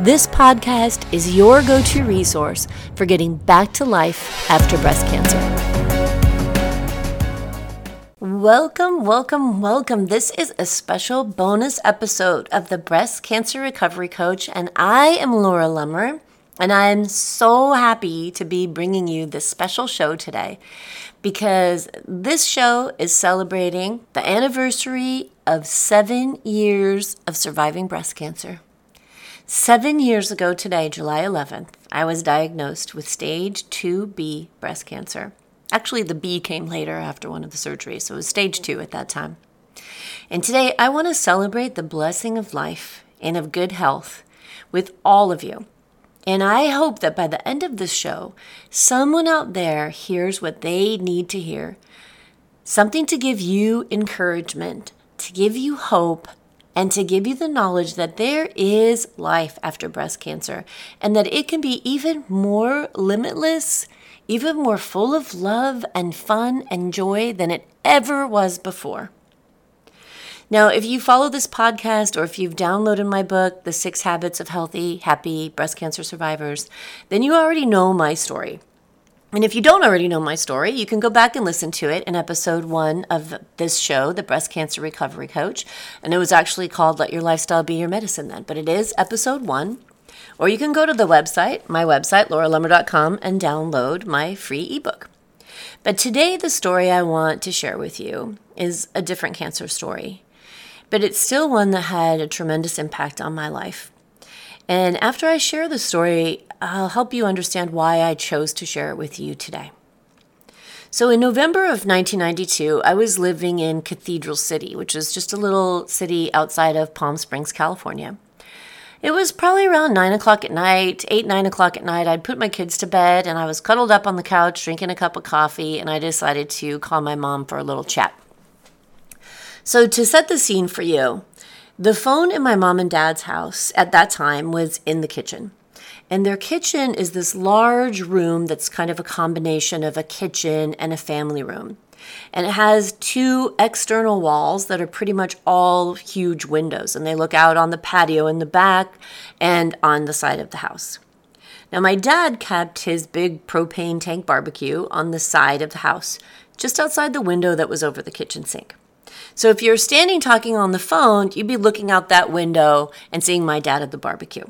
This podcast is your go to resource for getting back to life after breast cancer. Welcome, welcome, welcome. This is a special bonus episode of the Breast Cancer Recovery Coach, and I am Laura Lummer. And I'm so happy to be bringing you this special show today because this show is celebrating the anniversary of seven years of surviving breast cancer. Seven years ago today, July 11th, I was diagnosed with stage 2B breast cancer. Actually, the B came later after one of the surgeries, so it was stage 2 at that time. And today, I want to celebrate the blessing of life and of good health with all of you. And I hope that by the end of this show, someone out there hears what they need to hear something to give you encouragement, to give you hope, and to give you the knowledge that there is life after breast cancer and that it can be even more limitless, even more full of love and fun and joy than it ever was before. Now, if you follow this podcast or if you've downloaded my book, The Six Habits of Healthy, Happy Breast Cancer Survivors, then you already know my story. And if you don't already know my story, you can go back and listen to it in episode one of this show, The Breast Cancer Recovery Coach. And it was actually called Let Your Lifestyle Be Your Medicine then, but it is episode one. Or you can go to the website, my website, lauralummer.com, and download my free ebook. But today, the story I want to share with you is a different cancer story. But it's still one that had a tremendous impact on my life. And after I share the story, I'll help you understand why I chose to share it with you today. So, in November of 1992, I was living in Cathedral City, which is just a little city outside of Palm Springs, California. It was probably around 9 o'clock at night, 8, 9 o'clock at night. I'd put my kids to bed and I was cuddled up on the couch drinking a cup of coffee, and I decided to call my mom for a little chat. So, to set the scene for you, the phone in my mom and dad's house at that time was in the kitchen. And their kitchen is this large room that's kind of a combination of a kitchen and a family room. And it has two external walls that are pretty much all huge windows, and they look out on the patio in the back and on the side of the house. Now, my dad kept his big propane tank barbecue on the side of the house, just outside the window that was over the kitchen sink. So if you're standing talking on the phone, you'd be looking out that window and seeing my dad at the barbecue.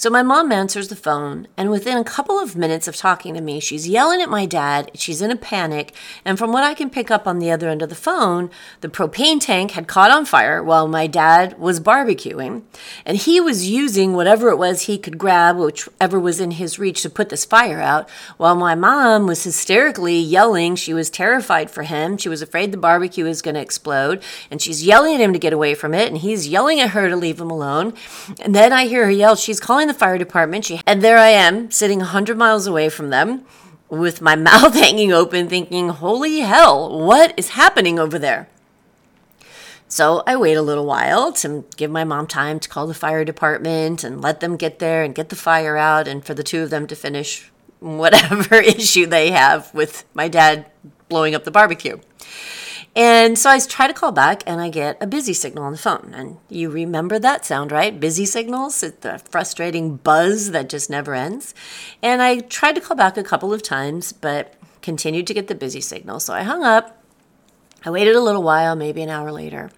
So my mom answers the phone, and within a couple of minutes of talking to me, she's yelling at my dad. She's in a panic. And from what I can pick up on the other end of the phone, the propane tank had caught on fire while my dad was barbecuing. And he was using whatever it was he could grab, whichever was in his reach, to put this fire out, while my mom was hysterically yelling. She was terrified for him. She was afraid the barbecue was going to explode. And she's yelling at him to get away from it. And he's yelling at her to leave him alone. And then I hear her yell, she's calling the fire department. She, and there I am, sitting 100 miles away from them, with my mouth hanging open, thinking, holy hell, what is happening over there? So I wait a little while to give my mom time to call the fire department and let them get there and get the fire out and for the two of them to finish whatever issue they have with my dad blowing up the barbecue. And so I try to call back and I get a busy signal on the phone. And you remember that sound, right? Busy signals, it's the frustrating buzz that just never ends. And I tried to call back a couple of times, but continued to get the busy signal. So I hung up. I waited a little while, maybe an hour later,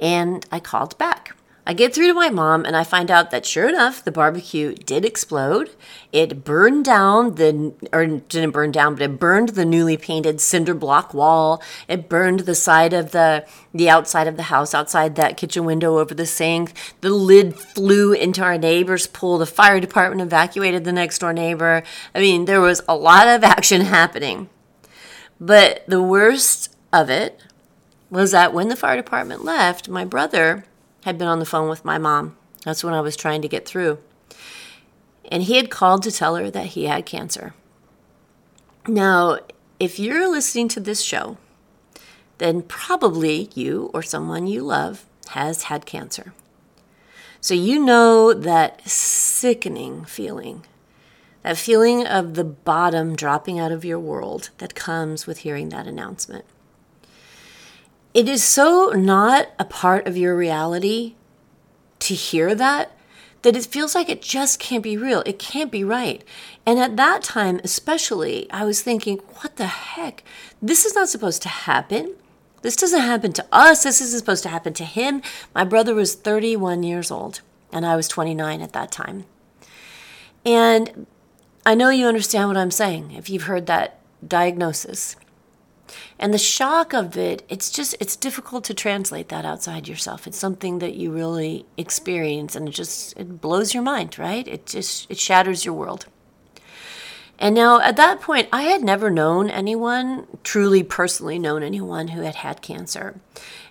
and I called back. I get through to my mom and I find out that sure enough, the barbecue did explode. It burned down the, or didn't burn down, but it burned the newly painted cinder block wall. It burned the side of the, the outside of the house, outside that kitchen window over the sink. The lid flew into our neighbor's pool. The fire department evacuated the next door neighbor. I mean, there was a lot of action happening. But the worst of it was that when the fire department left, my brother had been on the phone with my mom. That's when I was trying to get through. and he had called to tell her that he had cancer. Now, if you're listening to this show, then probably you or someone you love has had cancer. So you know that sickening feeling, that feeling of the bottom dropping out of your world that comes with hearing that announcement. It is so not a part of your reality to hear that that it feels like it just can't be real. It can't be right. And at that time, especially, I was thinking, what the heck? This is not supposed to happen. This doesn't happen to us. This isn't supposed to happen to him. My brother was 31 years old, and I was 29 at that time. And I know you understand what I'm saying if you've heard that diagnosis. And the shock of it, it's just, it's difficult to translate that outside yourself. It's something that you really experience and it just, it blows your mind, right? It just, it shatters your world. And now at that point, I had never known anyone, truly personally known anyone who had had cancer.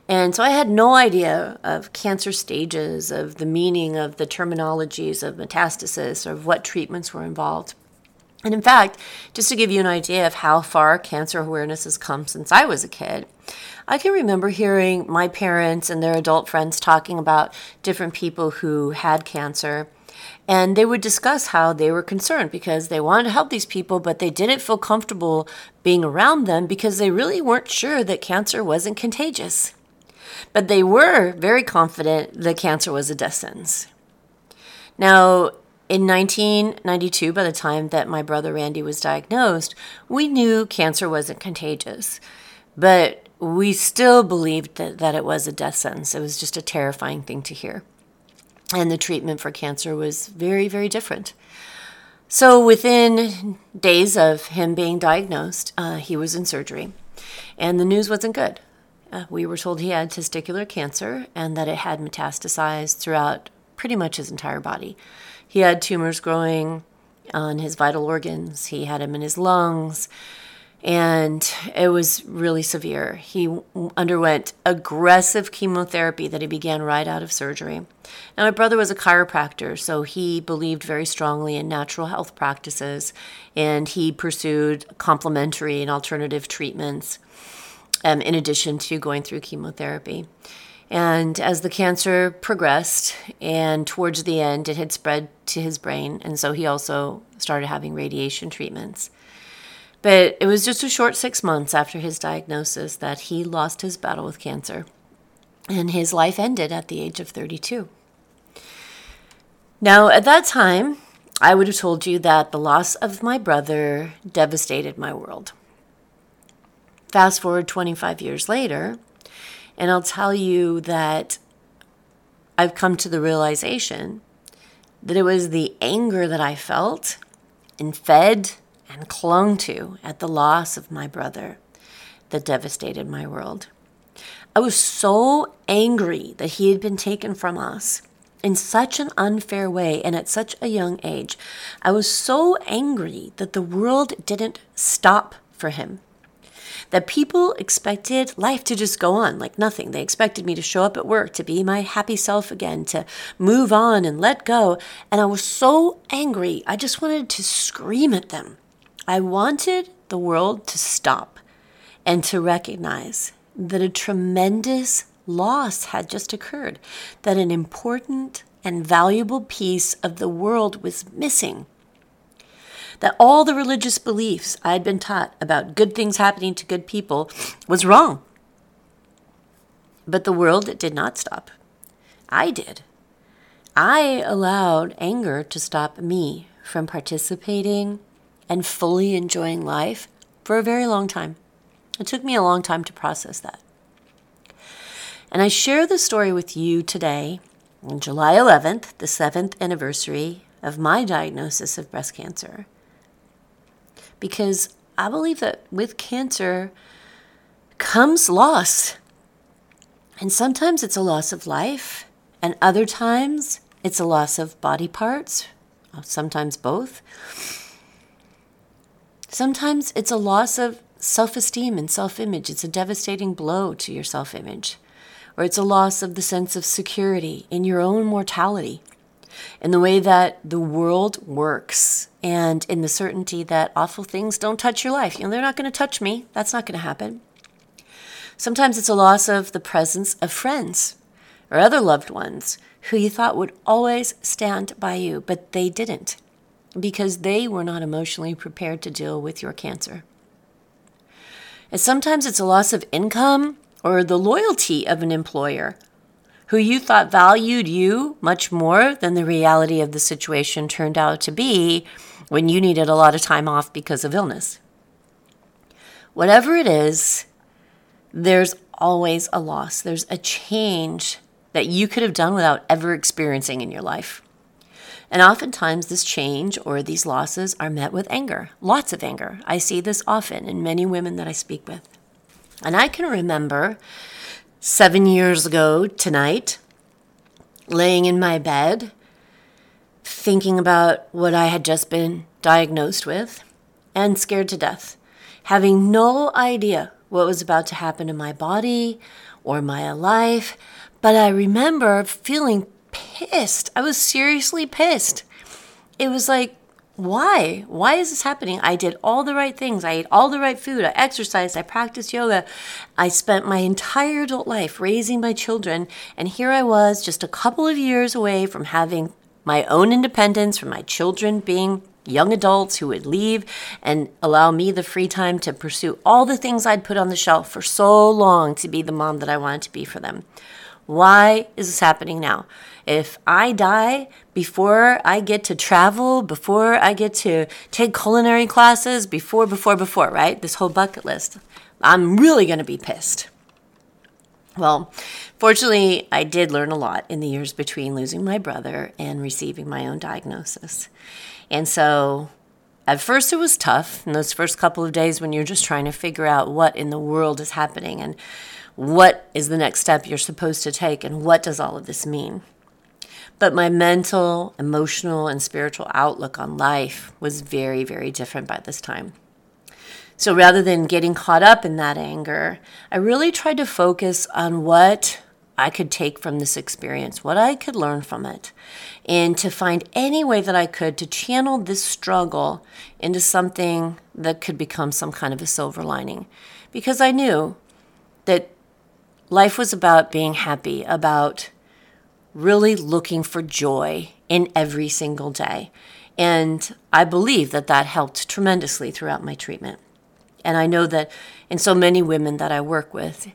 And so I had no idea of cancer stages, of the meaning of the terminologies of metastasis, or of what treatments were involved. And in fact, just to give you an idea of how far cancer awareness has come since I was a kid, I can remember hearing my parents and their adult friends talking about different people who had cancer. And they would discuss how they were concerned because they wanted to help these people, but they didn't feel comfortable being around them because they really weren't sure that cancer wasn't contagious. But they were very confident that cancer was a death sentence. Now, in 1992, by the time that my brother Randy was diagnosed, we knew cancer wasn't contagious, but we still believed that, that it was a death sentence. It was just a terrifying thing to hear. And the treatment for cancer was very, very different. So within days of him being diagnosed, uh, he was in surgery, and the news wasn't good. Uh, we were told he had testicular cancer and that it had metastasized throughout pretty much his entire body. He had tumors growing on his vital organs, he had them in his lungs, and it was really severe. He underwent aggressive chemotherapy that he began right out of surgery. Now, my brother was a chiropractor, so he believed very strongly in natural health practices, and he pursued complementary and alternative treatments um, in addition to going through chemotherapy. And as the cancer progressed, and towards the end, it had spread to his brain. And so he also started having radiation treatments. But it was just a short six months after his diagnosis that he lost his battle with cancer. And his life ended at the age of 32. Now, at that time, I would have told you that the loss of my brother devastated my world. Fast forward 25 years later, and I'll tell you that I've come to the realization that it was the anger that I felt and fed and clung to at the loss of my brother that devastated my world. I was so angry that he had been taken from us in such an unfair way and at such a young age. I was so angry that the world didn't stop for him that people expected life to just go on like nothing. They expected me to show up at work, to be my happy self again, to move on and let go. And I was so angry, I just wanted to scream at them. I wanted the world to stop and to recognize that a tremendous loss had just occurred, that an important and valuable piece of the world was missing that all the religious beliefs I had been taught about good things happening to good people was wrong. But the world did not stop. I did. I allowed anger to stop me from participating and fully enjoying life for a very long time. It took me a long time to process that. And I share the story with you today on July 11th, the seventh anniversary of my diagnosis of breast cancer because I believe that with cancer comes loss. And sometimes it's a loss of life, and other times it's a loss of body parts, uh, sometimes both. Sometimes it's a loss of self esteem and self image. It's a devastating blow to your self image. Or it's a loss of the sense of security in your own mortality. In the way that the world works and in the certainty that awful things don't touch your life. You know, they're not going to touch me. That's not going to happen. Sometimes it's a loss of the presence of friends or other loved ones who you thought would always stand by you, but they didn't because they were not emotionally prepared to deal with your cancer. And sometimes it's a loss of income or the loyalty of an employer who you thought valued you much more than the reality of the situation turned out to be when you needed a lot of time off because of illness. Whatever it is, there's always a loss. There's a change that you could have done without ever experiencing in your life. And oftentimes, this change or these losses are met with anger, lots of anger. I see this often in many women that I speak with. And I can remember seven years ago tonight, laying in my bed, thinking about what I had just been diagnosed with, and scared to death, having no idea what was about to happen to my body or my life. But I remember feeling pissed. I was seriously pissed. It was like, why? Why is this happening? I did all the right things. I ate all the right food. I exercised. I practiced yoga. I spent my entire adult life raising my children. And here I was, just a couple of years away from having my own independence, from my children being young adults who would leave and allow me the free time to pursue all the things I'd put on the shelf for so long to be the mom that I wanted to be for them. Why is this happening now? If I die before I get to travel, before I get to take culinary classes, before, before, before, right? This whole bucket list, I'm really going to be pissed. Well, fortunately, I did learn a lot in the years between losing my brother and receiving my own diagnosis. And so at first it was tough in those first couple of days when you're just trying to figure out what in the world is happening and what is the next step you're supposed to take and what does all of this mean. But my mental, emotional, and spiritual outlook on life was very, very different by this time. So rather than getting caught up in that anger, I really tried to focus on what I could take from this experience, what I could learn from it, and to find any way that I could to channel this struggle into something that could become some kind of a silver lining. Because I knew that life was about being happy, about really looking for joy in every single day. And I believe that that helped tremendously throughout my treatment. And I know that in so many women that I work with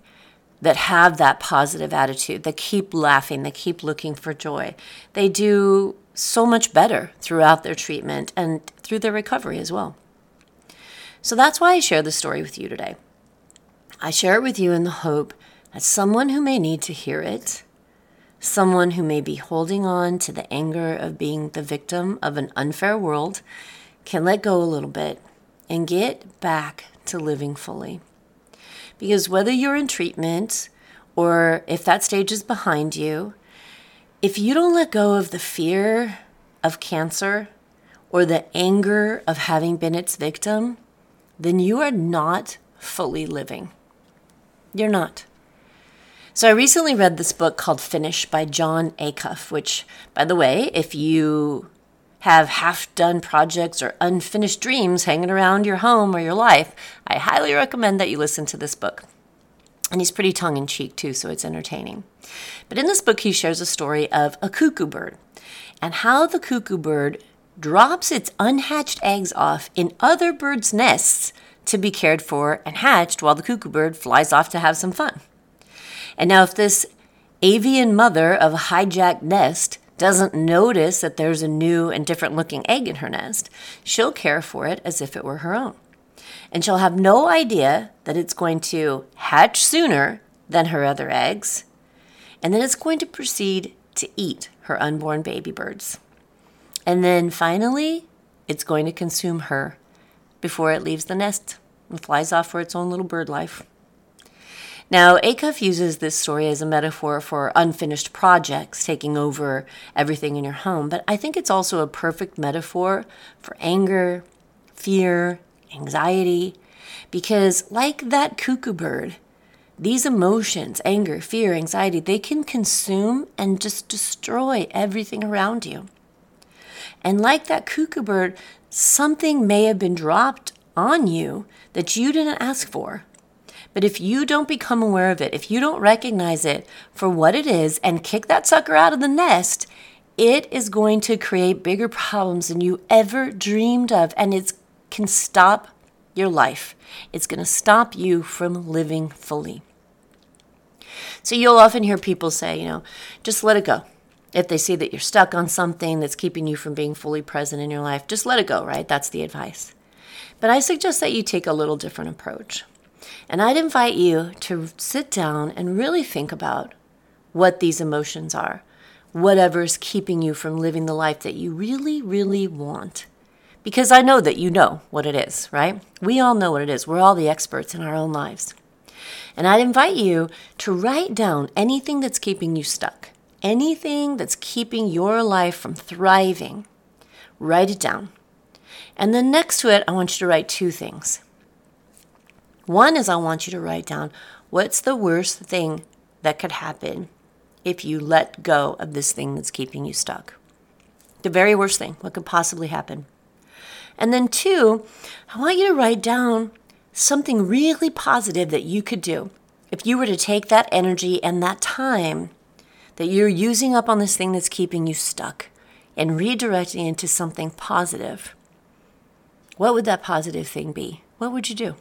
that have that positive attitude, that keep laughing, that keep looking for joy, they do so much better throughout their treatment and through their recovery as well. So that's why I share this story with you today. I share it with you in the hope that someone who may need to hear it someone who may be holding on to the anger of being the victim of an unfair world can let go a little bit and get back to living fully. Because whether you're in treatment or if that stage is behind you, if you don't let go of the fear of cancer or the anger of having been its victim, then you are not fully living. You're not. So I recently read this book called Finish by Jon Acuff, which, by the way, if you have half done projects or unfinished dreams hanging around your home or your life, I highly recommend that you listen to this book. And he's pretty tongue in cheek too, so it's entertaining. But in this book, he shares a story of a cuckoo bird and how the cuckoo bird drops its unhatched eggs off in other birds' nests to be cared for and hatched while the cuckoo bird flies off to have some fun. And now, if this avian mother of a hijacked nest doesn't notice that there's a new and different looking egg in her nest, she'll care for it as if it were her own. And she'll have no idea that it's going to hatch sooner than her other eggs, and then it's going to proceed to eat her unborn baby birds. And then finally, it's going to consume her before it leaves the nest and flies off for its own little bird life. Now, Acuff uses this story as a metaphor for unfinished projects taking over everything in your home, but I think it's also a perfect metaphor for anger, fear, anxiety, because like that cuckoo bird, these emotions, anger, fear, anxiety, they can consume and just destroy everything around you. And like that cuckoo bird, something may have been dropped on you that you didn't ask for. But if you don't become aware of it, if you don't recognize it for what it is and kick that sucker out of the nest, it is going to create bigger problems than you ever dreamed of. And it can stop your life. It's going to stop you from living fully. So you'll often hear people say, you know, just let it go. If they see that you're stuck on something that's keeping you from being fully present in your life, just let it go, right? That's the advice. But I suggest that you take a little different approach. And I'd invite you to sit down and really think about what these emotions are, whatever's keeping you from living the life that you really, really want. Because I know that you know what it is, right? We all know what it is. We're all the experts in our own lives. And I'd invite you to write down anything that's keeping you stuck, anything that's keeping your life from thriving. Write it down. And then next to it, I want you to write two things. One is I want you to write down what's the worst thing that could happen if you let go of this thing that's keeping you stuck. The very worst thing, what could possibly happen? And then, two, I want you to write down something really positive that you could do. If you were to take that energy and that time that you're using up on this thing that's keeping you stuck and redirect it into something positive, what would that positive thing be? What would you do?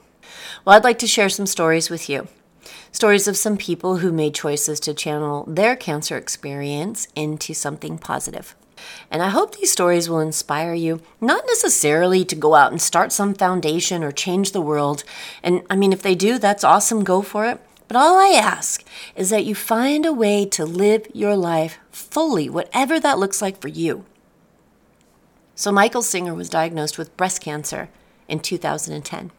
Well, I'd like to share some stories with you. Stories of some people who made choices to channel their cancer experience into something positive. And I hope these stories will inspire you, not necessarily to go out and start some foundation or change the world. And I mean, if they do, that's awesome, go for it. But all I ask is that you find a way to live your life fully, whatever that looks like for you. So, Michael Singer was diagnosed with breast cancer in 2010,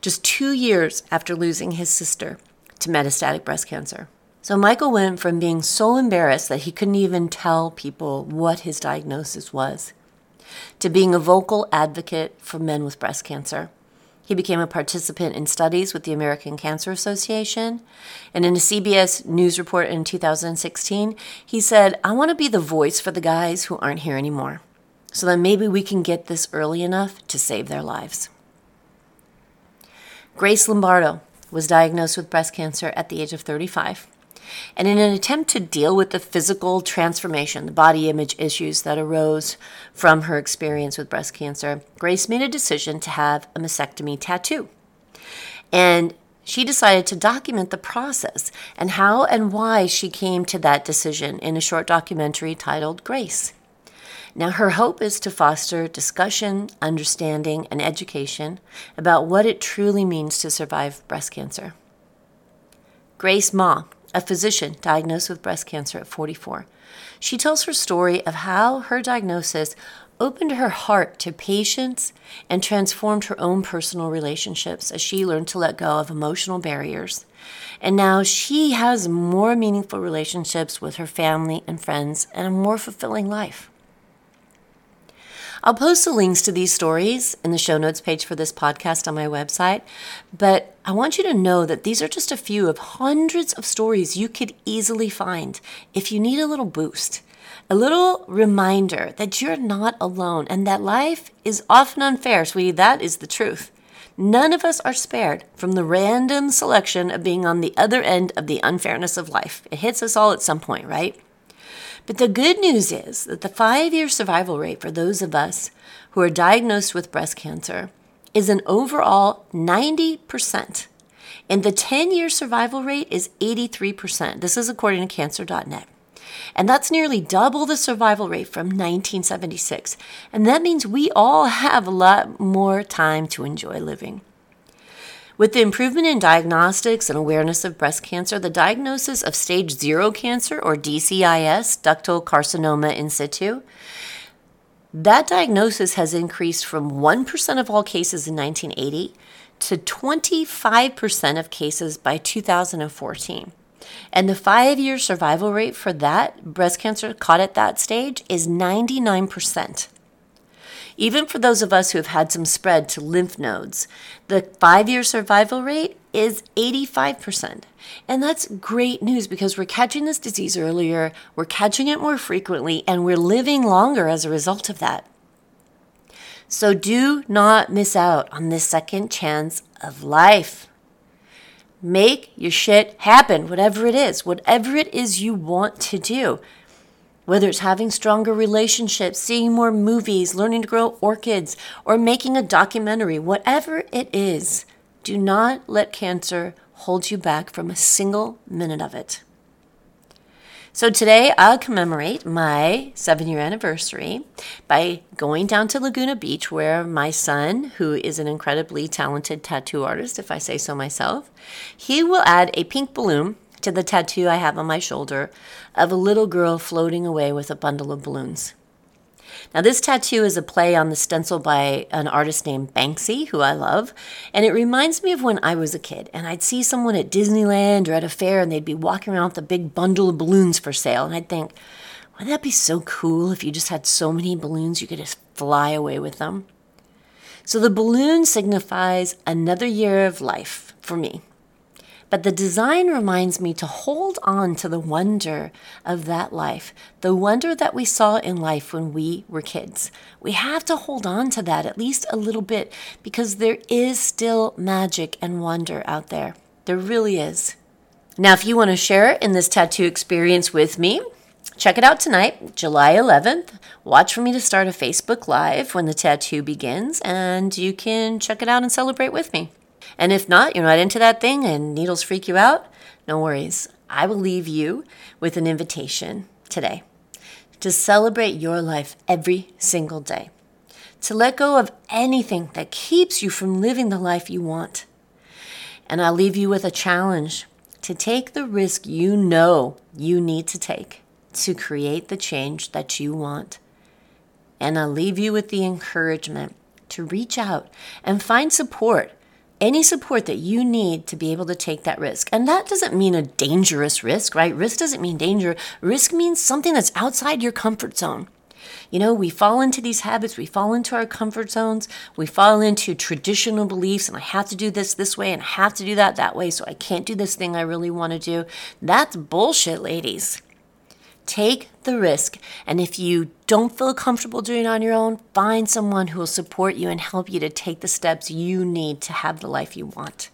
just two years after losing his sister to metastatic breast cancer. So Michael went from being so embarrassed that he couldn't even tell people what his diagnosis was to being a vocal advocate for men with breast cancer. He became a participant in studies with the American Cancer Association. And in a CBS News report in 2016, he said, I want to be the voice for the guys who aren't here anymore so that maybe we can get this early enough to save their lives. Grace Lombardo was diagnosed with breast cancer at the age of 35. And in an attempt to deal with the physical transformation, the body image issues that arose from her experience with breast cancer, Grace made a decision to have a mastectomy tattoo. And she decided to document the process and how and why she came to that decision in a short documentary titled Grace. Now, her hope is to foster discussion, understanding, and education about what it truly means to survive breast cancer. Grace Ma a physician diagnosed with breast cancer at 44. She tells her story of how her diagnosis opened her heart to patients and transformed her own personal relationships as she learned to let go of emotional barriers. And now she has more meaningful relationships with her family and friends and a more fulfilling life. I'll post the links to these stories in the show notes page for this podcast on my website, but I want you to know that these are just a few of hundreds of stories you could easily find if you need a little boost. A little reminder that you're not alone and that life is often unfair, sweetie. That is the truth. None of us are spared from the random selection of being on the other end of the unfairness of life. It hits us all at some point, right? But the good news is that the five year survival rate for those of us who are diagnosed with breast cancer is an overall 90%. And the 10 year survival rate is 83%. This is according to cancer.net. And that's nearly double the survival rate from 1976. And that means we all have a lot more time to enjoy living. With the improvement in diagnostics and awareness of breast cancer, the diagnosis of stage zero cancer, or DCIS, ductal carcinoma in situ, that diagnosis has increased from 1% of all cases in 1980 to 25% of cases by 2014. And the five year survival rate for that breast cancer caught at that stage is 99%. Even for those of us who have had some spread to lymph nodes, the five year survival rate is 85%. And that's great news because we're catching this disease earlier, we're catching it more frequently, and we're living longer as a result of that. So do not miss out on this second chance of life. Make your shit happen, whatever it is, whatever it is you want to do. Whether it's having stronger relationships, seeing more movies, learning to grow orchids, or making a documentary, whatever it is, do not let cancer hold you back from a single minute of it. So today I'll commemorate my seven year anniversary by going down to Laguna Beach, where my son, who is an incredibly talented tattoo artist, if I say so myself, he will add a pink balloon to the tattoo I have on my shoulder of a little girl floating away with a bundle of balloons. Now, this tattoo is a play on the stencil by an artist named Banksy, who I love, and it reminds me of when I was a kid and I'd see someone at Disneyland or at a fair and they'd be walking around with a big bundle of balloons for sale, and I'd think, wouldn't that be so cool if you just had so many balloons you could just fly away with them? So the balloon signifies another year of life for me. But the design reminds me to hold on to the wonder of that life, the wonder that we saw in life when we were kids. We have to hold on to that at least a little bit because there is still magic and wonder out there. There really is. Now, if you want to share in this tattoo experience with me, check it out tonight, July 11th. Watch for me to start a Facebook Live when the tattoo begins, and you can check it out and celebrate with me. And if not, you're not into that thing and needles freak you out, no worries. I will leave you with an invitation today to celebrate your life every single day, to let go of anything that keeps you from living the life you want. And I'll leave you with a challenge to take the risk you know you need to take to create the change that you want. And I'll leave you with the encouragement to reach out and find support any support that you need to be able to take that risk. And that doesn't mean a dangerous risk, right? Risk doesn't mean danger. Risk means something that's outside your comfort zone. You know, we fall into these habits, we fall into our comfort zones, we fall into traditional beliefs, and I have to do this this way and I have to do that that way, so I can't do this thing I really want to do. That's bullshit, ladies. Take the risk. And if you don't feel comfortable doing it on your own, find someone who will support you and help you to take the steps you need to have the life you want.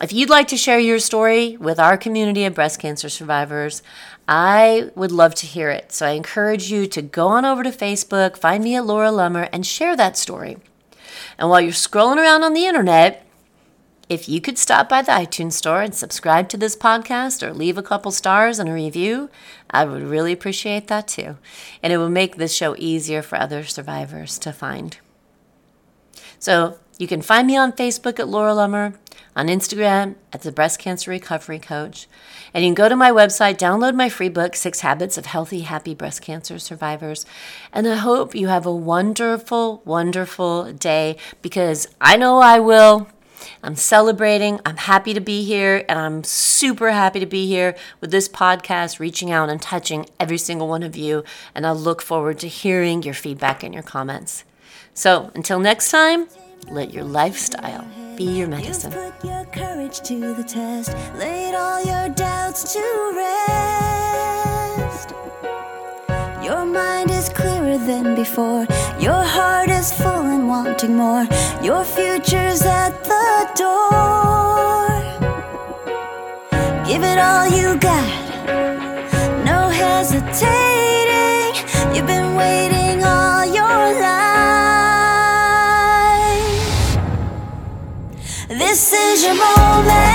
If you'd like to share your story with our community of breast cancer survivors, I would love to hear it. So I encourage you to go on over to Facebook, find me at Laura Lummer, and share that story. And while you're scrolling around on the internet, if you could stop by the iTunes store and subscribe to this podcast or leave a couple stars and a review, I would really appreciate that too. And it will make this show easier for other survivors to find. So you can find me on Facebook at Laura Lummer, on Instagram at the Breast Cancer Recovery Coach, and you can go to my website, download my free book, Six Habits of Healthy, Happy Breast Cancer Survivors. And I hope you have a wonderful, wonderful day because I know I will. I'm celebrating. I'm happy to be here, and I'm super happy to be here with this podcast, reaching out and touching every single one of you. And I look forward to hearing your feedback and your comments. So until next time, let your lifestyle be your medicine. You've put your courage to the test, laid all your doubts to rest. Your mind is clearer than before. Your heart is full wanting more. Your future's at the door. Give it all you got. No hesitating. You've been waiting all your life. This is your moment.